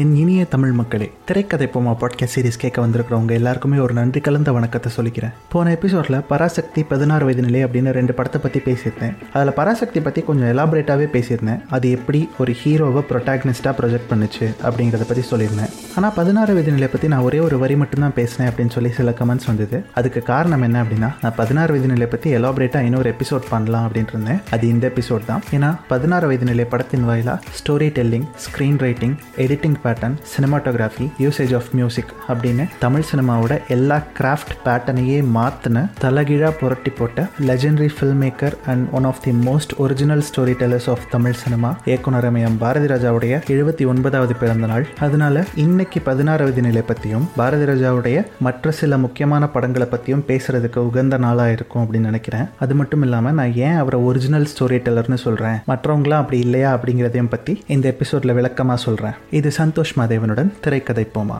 என் இனிய தமிழ் மக்களே திரைக்கதை போமா பாட்காஸ்ட் சீரிஸ் கேட்க வந்திருக்கிறவங்க எல்லாருக்குமே ஒரு நன்றி கலந்த வணக்கத்தை சொல்லிக்கிறேன். போன எபிசோடில் பராசக்தி பதினாறு வயது நிலை அப்படின்னு ரெண்டு படத்தை பற்றி பேசியிருந்தேன். அதில் பராசக்தி பற்றி கொஞ்சம் எலாபரேட்டாகவே பேசியிருந்தேன். அது எப்படி ஒரு ஹீரோவை ப்ரொட்டாக்னிஸ்டாக ப்ரொஜெக்ட் பண்ணுச்சு அப்படிங்கிறத பற்றி சொல்லியிருந்தேன். ஆனால் பதினாறு வயது நிலை பற்றி நான் ஒரே ஒரு வரி மட்டும்தான் பேசினேன் அப்படின்னு சொல்லி சில கமெண்ட்ஸ் வந்தது. அதுக்கு காரணம் என்ன அப்படின்னா நான் பதினாறு வயது நிலை பற்றி எலாபரேட்டாக இன்னொரு எபிசோட் பண்ணலாம் அப்படின்ட்டு இருந்தேன். அது இந்த எபிசோட் தான். ஏன்னா பதினாறு வயது நிலை படத்தின் வாயிலாக storytelling screenwriting editing pattern cinematography usage of music அப்படின்னு தமிழ் சினிமாவோட எல்லா கிராஃப்ட் பேட்டர்னையே மாற்றின தலகிழாக புரட்டி போட்ட legendary filmmaker and one of the most original storytellers of Tamil cinema இயக்குனர் எம் பாரதி ராஜாவுடைய எழுபத்தி ஒன்பதாவது பிறந்த நாள். அதனால இன்னைக்கு பதினாறாவது நிலை பற்றியும் பாரதி ராஜாவுடைய மற்ற சில முக்கியமான படங்களை பற்றியும் பேசுறதுக்கு உகந்த நாளாக இருக்கும் அப்படின்னு நினைக்கிறேன். அது மட்டும் இல்லாமல் நான் ஏன் அவரை ஒரிஜினல் ஸ்டோரி டெல்லர்னு சொல்கிறேன் மற்றவங்களாம் அப்படி இல்லையா அப்படிங்கிறதையும் பற்றி இந்த எபிசோடில் விளக்கமாக சொல்கிறேன் இது சந்தோஷ் மாதேவனுடன் திரைக்கதை போமா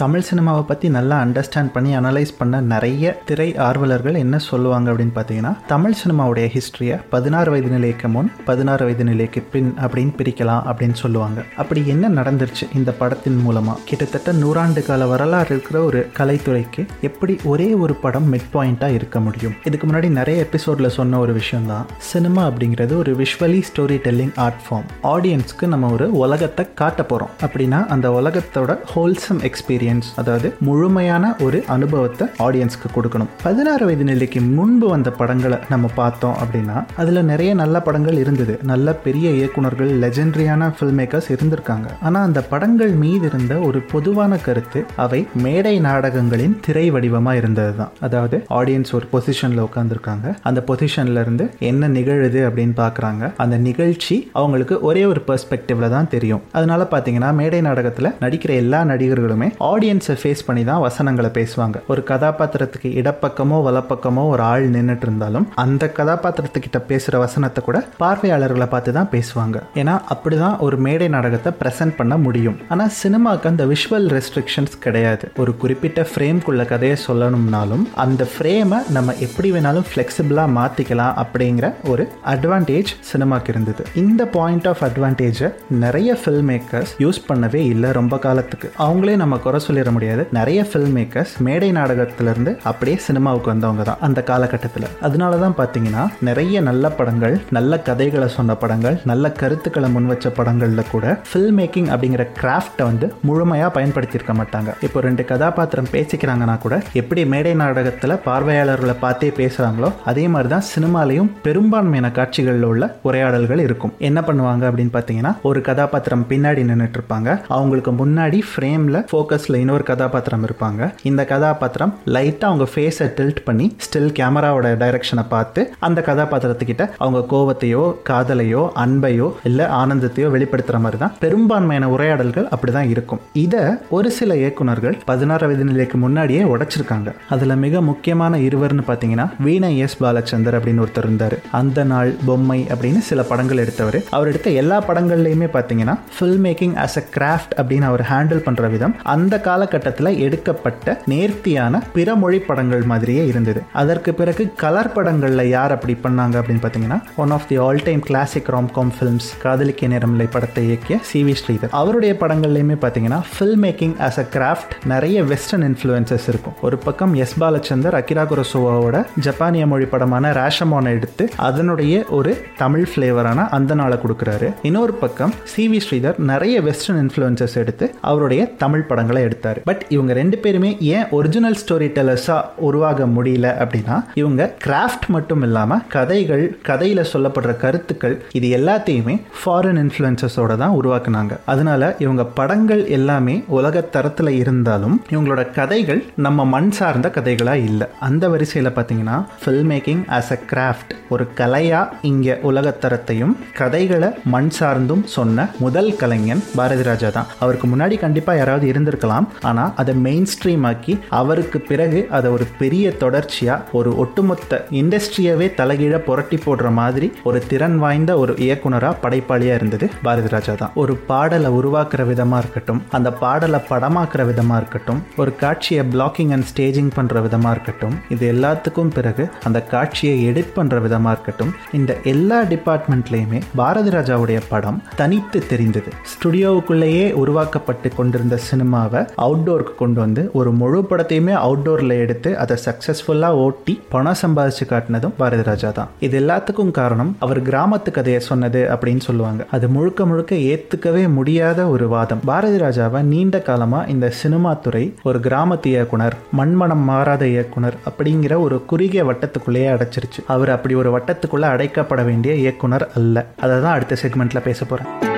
தமிழ் சினிமாவை பற்றி நல்லா அண்டர்ஸ்டாண்ட் பண்ணி அனலைஸ் பண்ண நிறைய திரை ஆர்வலர்கள் என்ன சொல்லுவாங்க அப்படின்னு பார்த்தீங்கன்னா தமிழ் சினிமாவுடைய ஹிஸ்ட்ரியை பதினாறு வயது நிலைக்கு முன் பதினாறு வயது நிலைக்கு பின் அப்படின்னு பிரிக்கலாம் அப்படின்னு சொல்லுவாங்க. அப்படி என்ன நடந்துருச்சு இந்த படத்தின் மூலமாக கிட்டத்தட்ட நூறாண்டு கால வரலாறு இருக்கிற ஒரு கலைத்துறைக்கு எப்படி ஒரே ஒரு படம் மிட் பாயிண்ட்டாக இருக்க முடியும்? இதுக்கு முன்னாடி நிறைய எபிசோடில் சொன்ன ஒரு விஷயம் தான் சினிமா அப்படிங்கிறது ஒரு visually story telling art form ஆடியன்ஸ்க்கு நம்ம ஒரு உலகத்தை காட்ட போகிறோம் அப்படின்னா அந்த உலகத்தோட ஹோல்சம் எக்ஸ்பீரியன்ஸ் எக்ஸ்பீரியன்ஸ் அதாவது முழுமையான ஒரு அனுபவத்தை ஆடியன்ஸ்க்கு கொடுக்கணும். பதினாறு வயது நிலைக்கு முன்பு வந்த படங்களை நம்ம பார்த்தோம் அப்படின்னா அதில் நிறைய நல்ல படங்கள் இருந்தது. நல்ல பெரிய இயக்குனர்கள் லெஜெண்டரியான ஃபில்ம் மேக்கர்ஸ் இருந்திருக்காங்க. ஆனால் அந்த படங்கள் மீது இருந்த ஒரு பொதுவான கருத்து அவை மேடை நாடகங்களின் திரை வடிவமாக இருந்தது தான் அதாவது ஆடியன்ஸ் ஒரு பொசிஷனில் உட்காந்துருக்காங்க அந்த பொசிஷன்ல இருந்து என்ன நிகழுது அப்படின்னு பார்க்குறாங்க அந்த நிகழ்ச்சி அவங்களுக்கு ஒரே ஒரு பெர்ஸ்பெக்டிவ்ல தான் தெரியும். அதனால பார்த்தீங்கன்னா மேடை நாடகத்தில் நடிக்கிற எல்லா நடிகர்களுமே ஆடியன்ஸை ஃபேஸ் பண்ணி தான் வசனங்களை பேசுவாங்க. ஒரு கதாபாத்திரத்துக்கு இடப்பக்கமோ வலப்பக்கமோ ஒரு ஆள் நின்றுட்டு இருந்தாலும் அந்த கதாபாத்திரத்துக்கிட்ட பேசுகிற வசனத்தை கூட பார்வையாளர்களை பார்த்து தான் பேசுவாங்க. ஏன்னா அப்படிதான் ஒரு மேடை நாடகத்தை ப்ரெசென்ட் பண்ண முடியும். ஆனால் சினிமாவுக்கு அந்த விஷுவல் ரெஸ்ட்ரிக்ஷன்ஸ் கிடையாது. ஒரு குறிப்பிட்ட ஃப்ரேம்குள்ள கதையை சொல்லணும்னாலும் அந்த ஃப்ரேமை நம்ம எப்படி வேணாலும் ஃப்ளெக்சிபிளாக மாற்றிக்கலாம் அப்படிங்கிற ஒரு அட்வான்டேஜ் சினிமாக்கு இருந்தது. இந்த பாயிண்ட் ஆஃப் அட்வான்டேஜை நிறைய ஃபில்ம் மேக்கர்ஸ் யூஸ் பண்ணவே இல்லை ரொம்ப காலத்துக்கு. அவங்களே நம்ம குறை சொல்லிட முடியாது. நிறைய ஃபில்ம் மேக்கர்ஸ் மேடை நாடகத்திலிருந்து அப்படியே சினிமாவுக்கு வந்தவங்க தான் அந்த காலகட்டத்தில். அதனால தான் பார்த்தீங்கன்னா நிறைய நல்ல படங்கள் நல்ல கதைகளை சொன்ன படங்கள் நல்ல கருத்துக்களை முன்வச்ச படங்களில் கூட ஃபில்ம் மேக்கிங் அப்படிங்கிற கிராஃப்டை வந்து முழுமையாக பயன்படுத்தியிருக்க மாட்டாங்க. இப்போ ரெண்டு கதாபாத்திரம் பேசிக்கிறாங்கன்னா கூட எப்படி மேடை நாடகத்தில் பார்வையாளர்களை பார்த்தே பேசுகிறாங்களோ அதே மாதிரி தான் சினிமாலையும் பெரும்பான்மையான காட்சிகளில் உள்ள உரையாடல்கள் இருக்கும். என்ன பண்ணுவாங்க அப்படின்னு பார்த்தீங்கன்னா ஒரு கதாபாத்திரம் பின்னாடி நின்றுட்டு இருப்பாங்க. அவங்களுக்கு முன்னாடி ஃப்ரேமில் ஃபோக்கஸில் இன்னொரு கதாபாத்திரம் இருப்பாங்க. இந்த கதாபாத்திரம் லைட்டாக அவங்க ஃபேஸை டில்ட் பண்ணி ஸ்டில் கேமராவோட டைரக்ஷனை பார்த்து அந்த கதாபாத்திரத்துக்கிட்ட அவங்க கோவத்தையோ காதலையோ அன்பையோ இல்லை ஆனந்தத்தையோ வெளிப்படுத்துகிற மாதிரி தான் பெரும்பான்மையான உரையாடல்கள் அப்படி தான் இருக்கும். இதை ஒரு சில இயக்குனர்கள் பதினாறு வயது நிலைக்கு முன்னாடியே உடைச்சிருக்காங்க. அதில் மிக முக்கியமான இருவர்னு பார்த்தீங்கன்னா வீணை எஸ் பாலச்சந்தர் அப்படின்னு ஒருத்தர் இருந்தார். அந்த நாள் பொம்மை அப்படின்னு சில படங்கள் எடுத்தவர். அவர் எடுத்த எல்லா படங்கள்லையுமே பார்த்தீங்கன்னா film making as a craft அப்படின்னு அவர் ஹேண்டில் பண்ணுற விதம் அந்த காலகட்டத்தில் எடுக்கப்பட்ட நேர்த்தியான பிற மொழி படங்கள் மாதிரியே இருந்தது. அதற்கு பிறகு கலர் படங்களில் யார் அப்படி பண்ணாங்க அப்படின்னு பார்த்தீங்கன்னா one of the all time classic romcom films Kadhalikka Neramillai படத்தை இயக்கிய சி வி ஸ்ரீதர். அவருடைய படங்கள்லையுமே பார்த்தீங்கன்னா film making as a craft நிறைய வெஸ்டர்ன் இன்ஃப்ளூயன்சஸ் இருக்கும். ஒரு பக்கம் எஸ் பாலச்சந்தர் அகிரா குரசுவாவோட ஜப்பானிய மொழி படமான ரேஷமோனை எடுத்து அதனுடைய ஒரு தமிழ் ஃப்ளேவரான அந்த நாளை கொடுக்குறாரு. இன்னொரு பக்கம் சி வி ஸ்ரீதர் நிறைய வெஸ்டர்ன் இன்ஃப்ளூயன்சஸ் எடுத்து அவருடைய தமிழ் படங்களை எடுத்தார். பட் இவங்க ரெண்டு பேருமே ஏன் ஒரிஜினல் ஸ்டோரி டெல்லர்ஸாக உருவாக முடியல அப்படின்னா இவங்க கிராஃப்ட் மட்டும் இல்லாமல் கதைகள் கதையில் சொல்லப்படுற கருத்துக்கள் இது எல்லாத்தையுமே ஃபாரின் இன்ஃப்ளூயன்சஸோட தான் உருவாக்குனாங்க. அதனால இவங்க படங்கள் எல்லாமே உலக தரத்தில் இருந்தாலும் இவங்களோட கதைகள் நம்ம மண் சார்ந்த கதைகளாக இல்லை. அந்த வரிசையில் பார்த்தீங்கன்னா film making as a craft ஒரு கலையாக இங்கே உலகத்தரத்தையும் கதைகளை மண் சார்ந்தும் சொன்ன முதல் கலைஞன் பாரதி ராஜா தான். அவருக்கு முன்னாடி கண்டிப்பாக யாராவது இருந்திருக்கலாம். இருக்கலாம். ஆனால் அதை மெயின் ஸ்ட்ரீம் ஆக்கி அவருக்கு பிறகு அதை ஒரு பெரிய தொடர்ச்சியாக ஒரு ஒட்டுமொத்த இண்டஸ்ட்ரியவே தலைகீழ புரட்டி போடுற மாதிரி ஒரு திறன் வாய்ந்த ஒரு இயக்குனராக படைப்பாளியாக இருந்தது பாரதி ராஜா தான். ஒரு பாடலை உருவாக்குற விதமாக இருக்கட்டும் அந்த பாடலை படமாக்குற விதமாக இருக்கட்டும் ஒரு காட்சியை பிளாக்கிங் அண்ட் ஸ்டேஜிங் பண்ணுற விதமாக இருக்கட்டும் இது எல்லாத்துக்கும் பிறகு அந்த காட்சியை எடிட் பண்ணுற விதமாக இருக்கட்டும் இந்த எல்லா டிபார்ட்மெண்ட்லேயுமே பாரதி ராஜாவுடைய படம் தனித்து தெரிந்தது. ஸ்டுடியோவுக்குள்ளேயே உருவாக்கப்பட்டு கொண்டிருந்த சினிமாவை அவுட்டோருக்கு கொண்டு வந்து ஒரு முழு படத்தையுமே அவுட்டோரில் எடுத்து அதை சக்ஸஸ்ஃபுல்லாக ஓட்டி பணம் சம்பாதிச்சு காட்டினதும் பாரதி ராஜா தான். இது எல்லாத்துக்கும் காரணம் அவர் கிராமத்து கதையை சொன்னது அப்படின்னு சொல்லுவாங்க. அது முழுக்க முழுக்க ஏற்றுக்கவே முடியாத ஒரு வாதம். பாரதி ராஜாவை நீண்ட காலமாக இந்த சினிமா துறை ஒரு கிராமத்து இயக்குனர் மண்மனம் மாறாத இயக்குனர் அப்படிங்கிற ஒரு குறுகிய வட்டத்துக்குள்ளேயே அடைச்சிருச்சு. அவர் அப்படி ஒரு வட்டத்துக்குள்ளே அடைக்கப்பட வேண்டிய இயக்குனர் அல்ல. அதை தான் அடுத்த செக்மெண்ட்டில் பேச போகிறேன்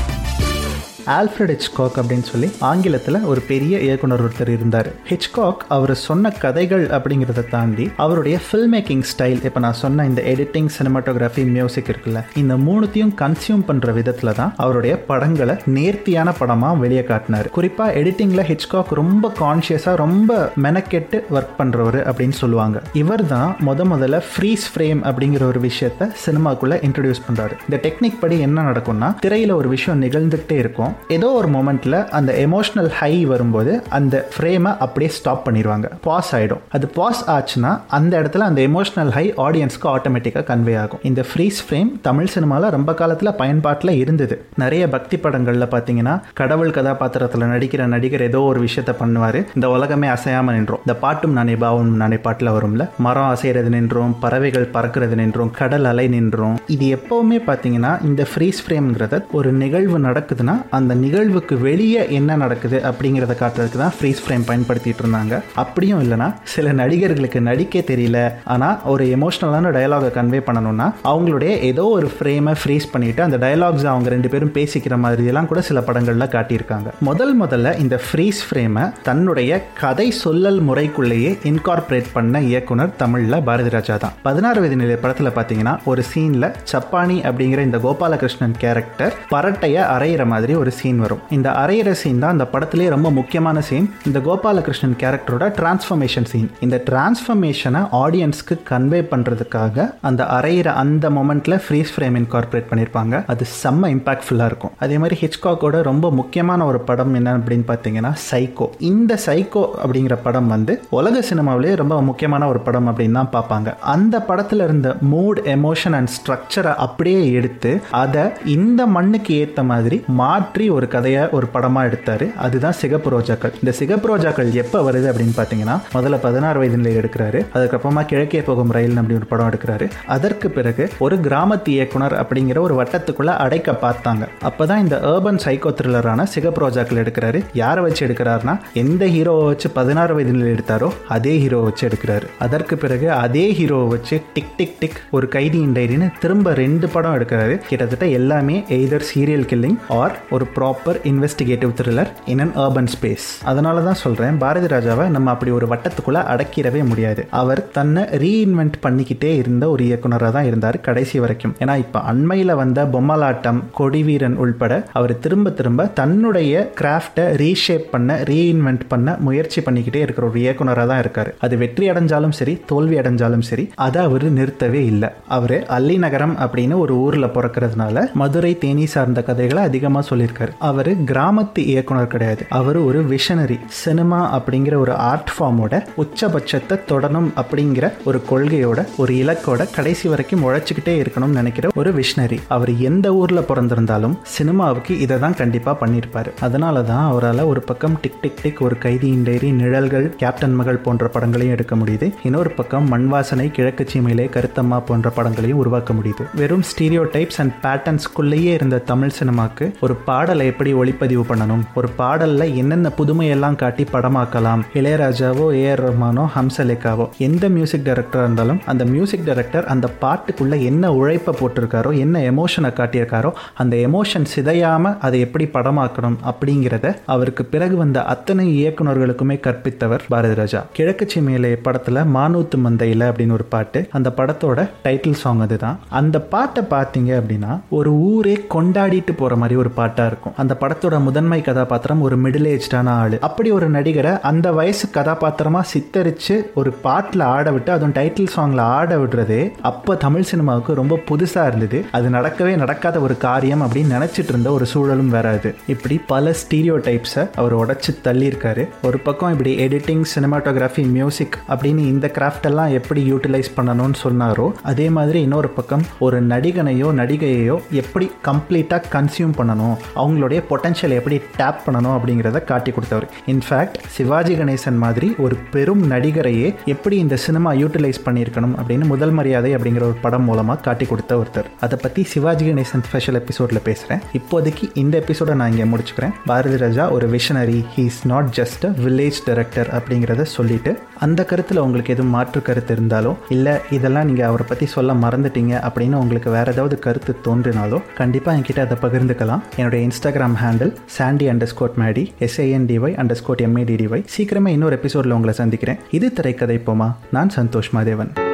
Alfred Hitchcock அப்படின்னு சொல்லி ஆங்கிலத்தில் ஒரு பெரிய இயக்குனர் ஒருத்தர் இருந்தார். ஹெச்காக் அவர் சொன்ன கதைகள் அப்படிங்கிறத தாண்டி அவருடைய ஃபில்ம் மேக்கிங் ஸ்டைல் இப்போ நான் சொன்ன இந்த எடிட்டிங் சினிமாட்டோகிராஃபி மியூசிக் இருக்குல்ல இந்த மூணுத்தையும் கன்சியூம் பண்ணுற விதத்தில் தான் அவருடைய படங்களை நேர்த்தியான படமாக வெளியே காட்டினார். குறிப்பாக எடிட்டிங்கில் ஹெச்காக் ரொம்ப கான்ஷியஸாக ரொம்ப மெனக்கெட்டு ஒர்க் பண்ணுறவர் அப்படின்னு சொல்லுவாங்க. இவர் தான் முத முதல்ல ஃப்ரீஸ் ஃப்ரேம் அப்படிங்கிற ஒரு விஷயத்த சினிமாக்குள்ளே இன்ட்ரடியூஸ் பண்ணுறாரு இந்த டெக்னிக் படி என்ன நடக்கும்னா திரையில் ஒரு விஷயம் நிகழ்ந்துகிட்டே இருக்கும். ஏதோ ஒரு மொமெண்ட்ல அந்த எமோஷனல் ஹை வரும்போது அந்த ஃப்ரேமை அப்படியே ஸ்டாப் பண்ணிடுவாங்க. பாஸ் ஆகிடும் அது பாஸ் ஆச்சுன்னா அந்த இடத்துல அந்த எமோஷனல் ஹை ஆடியன்ஸ்க்கு ஆட்டோமேட்டிக்காக கன்வே ஆகும். இந்த ஃப்ரீஸ் ஃப்ரேம் தமிழ் சினிமாவில் ரொம்ப காலத்தில் பயன்பாட்டில் இருந்தது. நிறைய பக்தி படங்களில் பார்த்தீங்கன்னா கடவுள் கதாபாத்திரத்தில் நடிக்கிற நடிகர் ஏதோ ஒரு விஷயத்த பண்ணுவார். இந்த உலகமே அசையாமல் நின்றோம். இந்த பாட்டும் நானே பாவம் நானே பாட்டில் வரும்ல. மரம் அசைகிறது நின்றோம். பறவைகள் பறக்கிறது நின்றோம். கடல் அலை நின்றோம். இது எப்போவுமே பார்த்தீங்கன்னா இந்த ஃப்ரீஸ் ஃப்ரேம்ங்கிறத ஒரு நிகழ்வு நடக்குதுன்னா அந்த நிகழ்வுக்கு வெளியே என்ன நடக்குது அப்படிங்கிறத காட்டுறதுக்கு தான் ஃப்ரீஸ் ஃப்ரேம் பயன்படுத்திட்டு இருந்தாங்க. அப்படியும் இல்லைனா சில நடிகர்களுக்கு நடிக்க தெரியல. ஆனால் ஒரு எமோஷ்னலான டயலாகை கன்வே பண்ணணும்னா அவங்களுடைய ஏதோ ஒரு ஃப்ரேமை ஃப்ரீஸ் பண்ணிட்டு அந்த டயலாக்ஸ் அவங்க ரெண்டு பேரும் பேசிக்கிற மாதிரி எல்லாம் கூட சில படங்களில் காட்டியிருக்காங்க. முதல் முதல்ல இந்த ஃப்ரீஸ் ஃப்ரேமை தன்னுடைய கதை சொல்லல் முறைக்குள்ளேயே இன்கார்பரேட் பண்ண இயக்குனர் தமிழில் பாரதி ராஜா தான். பதினாறு வயது நிலை படத்தில் பார்த்தீங்கன்னா ஒரு சீனில் சப்பானி அப்படிங்கிற இந்த கோபாலகிருஷ்ணன் கேரக்டர் பரட்டையை அரைகிற மாதிரி ஒரு சீன் வரும். இந்த அரையிற சீன் தான் அந்த படத்திலே ரொம்ப முக்கியமான சீன் இந்த கோபாலகிருஷ்ணன் கேரக்டரோட டிரான்ஸ்ஃபர்மேஷன் சீன் இந்த டிரான்ஸ்ஃபர்மேஷனை ஆடியன்ஸ்க்கு கன்வே பண்ணுறதுக்காக அந்த அரையிற அந்த மொமெண்ட்டில் ஃப்ரீஸ் ஃப்ரேம் இன்கார்பரேட் பண்ணியிருப்பாங்க அது செம்ம இம்பாக்ட்ஃபுல்லாக இருக்கும். அதே மாதிரி ஹிச்காக்கோட ரொம்ப முக்கியமான ஒரு படம் என்ன அப்படின்னு பார்த்தீங்கன்னா சைக்கோ இந்த சைக்கோ அப்படிங்கிற படம் வந்து உலக சினிமாவிலேயே ரொம்ப முக்கியமான ஒரு படம் அப்படின்னு தான் பார்ப்பாங்க. அந்த படத்தில் இருந்த மூட் எமோஷன் அண்ட் ஸ்ட்ரக்சரை அப்படியே எடுத்து அதை இந்த மண்ணுக்கு ஏற்ற மாதிரி மாற்றி ஒரு கதையை ஒரு படமாக எடுத்தார். அதுதான் சிகப்பு ரோஜாக்கள். இந்த சிகப்பு ரோஜாக்கள் எப்போ வருது அப்படின்னு பார்த்தீங்கன்னா முதல்ல பதினாறு வயது நிலையில் எடுக்கிறாரு. அதுக்கப்புறமா கிழக்கே போகும் ரயில் அப்படி ஒரு படம் எடுக்கிறாரு. அதற்கு பிறகு ஒரு கிராமத்து இயக்குனர் அப்படிங்கிற ஒரு வட்டத்துக்குள்ள அடைக்க பார்த்தாங்க. அப்பதான் இந்த ஏர்பன் சைக்கோ த்ரில்லரான சிகப்பு ரோஜாக்கள் எடுக்கிறாரு. யாரை வச்சு எடுக்கிறாருன்னா எந்த ஹீரோவை வச்சு பதினாறு வயது நிலையில் எடுத்தாரோ அதே ஹீரோவை வச்சு எடுக்கிறாரு. அதற்கு பிறகு அதே ஹீரோவை வச்சு டிக் டிக் டிக் ஒரு கைதியின் டைரின்னு திரும்ப ரெண்டு படம் எடுக்கிறாரு. கிட்டத்தட்ட எல்லாமே எய்தர் சீரியல் கில்லிங் ஆர் ஒரு proper investigative thriller in an urban space அதனால தான் சொல்கிறேன் பாரதி ராஜாவை நம்ம அப்படி ஒரு வட்டத்துக்குள்ளே அடக்கிடவே முடியாது. அவர் தன்னை ரீஇன்வென்ட் பண்ணிக்கிட்டே இருந்த ஒரு இயக்குனராக தான் இருந்தார் கடைசி வரைக்கும். ஏன்னா இப்போ அண்மையில் வந்த பொம்மலாட்டம் கொடிவீரன் உள்பட அவர் திரும்ப திரும்ப தன்னுடைய கிராஃப்டை ரீஷேப் பண்ண ரீஇன்வென்ட் பண்ண முயற்சி பண்ணிக்கிட்டே இருக்கிற ஒரு இயக்குனராக தான் இருக்கார். அது வெற்றி அடைஞ்சாலும் சரி தோல்வி அடைஞ்சாலும் சரி அதை அவர் நிறுத்தவே இல்லை. அவர் அல்லி நகரம் அப்படின்னு ஒரு ஊரில் பிறக்கிறதுனால மதுரை தேனி சார்ந்த கதைகளை அதிகமாக சொல்லியிருக்காரு. அவர் கிராமத்து இயக்குனர் கிடையாது. அவர் ஒரு விஷனரி சினிமா அப்படிங்கிற ஒரு ஆர்ட் ஃபார்மோட உச்சபட்சத்தை தொடணும் அப்படிங்கிற ஒரு கொள்கையோட ஒரு இலக்கோட கடைசி வரைக்கும் உழைச்சிக்கிட்டே இருக்கணும்னு நினைக்கிற ஒரு விஷனரி அவர் எந்த ஊரில் பிறந்திருந்தாலும் சினிமாவுக்கு இதை தான் கண்டிப்பாக பண்ணியிருப்பார். அதனால தான் அவரால் ஒரு பக்கம் டிக் டிக் டிக் ஒரு கைதியின் டைரி நிழல்கள் கேப்டன் மகள் போன்ற படங்களையும் எடுக்க முடியுது. இன்னொரு பக்கம் மண்வாசனை கிழக்கு சீமையிலே கருத்தம்மா போன்ற படங்களையும் உருவாக்க முடியுது. வெறும் ஸ்டீரியோ டைப்ஸ் அண்ட் பேட்டர்ன்ஸ்குள்ளேயே இருந்த தமிழ் சினிமாக்கு ஒரு பாட பாடலை எப்படி ஒளிப்பதிவு பண்ணணும்? ஒரு பாடல்ல என்னென்ன புதுமையெல்லாம் காட்டி படமாக்கலாம்? இளையராஜாவோ ஏ ஆர் ரஹ்மானோ ஹம்சலேகாவோ எந்த மியூசிக் டைரக்டராக இருந்தாலும் அந்த மியூசிக் டைரக்டர் அந்த பாட்டுக்குள்ள என்ன உழைப்பை போட்டிருக்காரோ என்ன எமோஷனை காட்டியிருக்காரோ அந்த எமோஷன் சிதையாம அதை எப்படி படமாக்கணும் அப்படிங்கிறத அவருக்கு பிறகு வந்த அத்தனை இயக்குனர்களுக்குமே கற்பித்தவர் பாரதி ராஜா. கிழக்கு சீமையிலே படத்துல மானூத்து மந்தையில அப்படின்னு ஒரு பாட்டு அந்த படத்தோட டைட்டில் சாங் அதுதான். அந்த பாட்டை பார்த்தீங்க அப்படின்னா ஒரு ஊரே கொண்டாடிட்டு போற மாதிரி ஒரு பாட்டா இருக்கும். அந்த படத்தோட முதன்மை கதாபாத்திரம் ஒரு மிடில் ஏஜ்டான ஆளு. அப்படி ஒரு நடிகரை அந்த வயசு கதாபாத்திரமா சித்தரிச்சு ஒரு பாட்டில் ஆட விட்டு அதுவும் டைட்டில் சாங்ல ஆட விடுறது அப்போ தமிழ் சினிமாவுக்கு ரொம்ப புதுசா இருந்தது. அது நடக்கவே நடக்காத ஒரு காரியம் அப்படின்னு நினைச்சிட்டு இருந்த ஒரு சூழலும் வராது இப்படி பல ஸ்டீரியோ டைப்ஸை அவர் உடச்சி தள்ளியிருக்காரு. ஒரு பக்கம் இப்படி எடிட்டிங் சினிமாட்டோகிராஃபி மியூசிக் அப்படின்னு இந்த கிராஃப்ட் எல்லாம் எப்படி யூட்டிலைஸ் பண்ணணும்னு சொன்னாரோ அதே மாதிரி இன்னொரு பக்கம் ஒரு நடிகனையோ நடிகையோ எப்படி கம்ப்ளீட்டாக கன்சியூம் பண்ணணும்? அவங்களுடைய பொட்டன்ஷியல் எப்படி டேப் பண்ணணும் அப்படிங்கிறத காட்டி கொடுத்தவர். இன்ஃபேக்ட் சிவாஜி கணேசன் மாதிரி ஒரு பெரும் நடிகரையே எப்படி இந்த சினிமா யூட்டிலைஸ் பண்ணியிருக்கணும் அப்படின்னு முதல் மரியாதை அப்படிங்கிற ஒரு படம் மூலமாக காட்டி கொடுத்த ஒருத்தர். அதை பற்றி சிவாஜி கணேசன் ஸ்பெஷல் எபிசோடில் பேசுகிறேன் இப்போதைக்கு இந்த எபிசோடை நான் இங்கே முடிச்சுக்கிறேன். பாரதி ராஜா ஒரு visionary he is not just a village director அப்படிங்கிறத சொல்லிட்டு அந்த கருத்தில் உங்களுக்கு எதுவும் மாற்று கருத்து இருந்தாலோ இல்லை இதெல்லாம் நீங்கள் அவரை பற்றி சொல்ல மறந்துட்டீங்க அப்படின்னு உங்களுக்கு வேறு ஏதாவது கருத்து தோன்றினாலோ கண்டிப்பாக என்கிட்ட அதை பகிர்ந்துக்கலாம். என்னுடைய Instagram handle Sandy underscore Maddy S I N D Y underscore M A D D Y சீக்கிரமே இன்னொரு எபிசோடில் உங்களை சந்திக்கிறேன். இது திரைக்கதை போமா? நான் சந்தோஷ் மாதேவன்.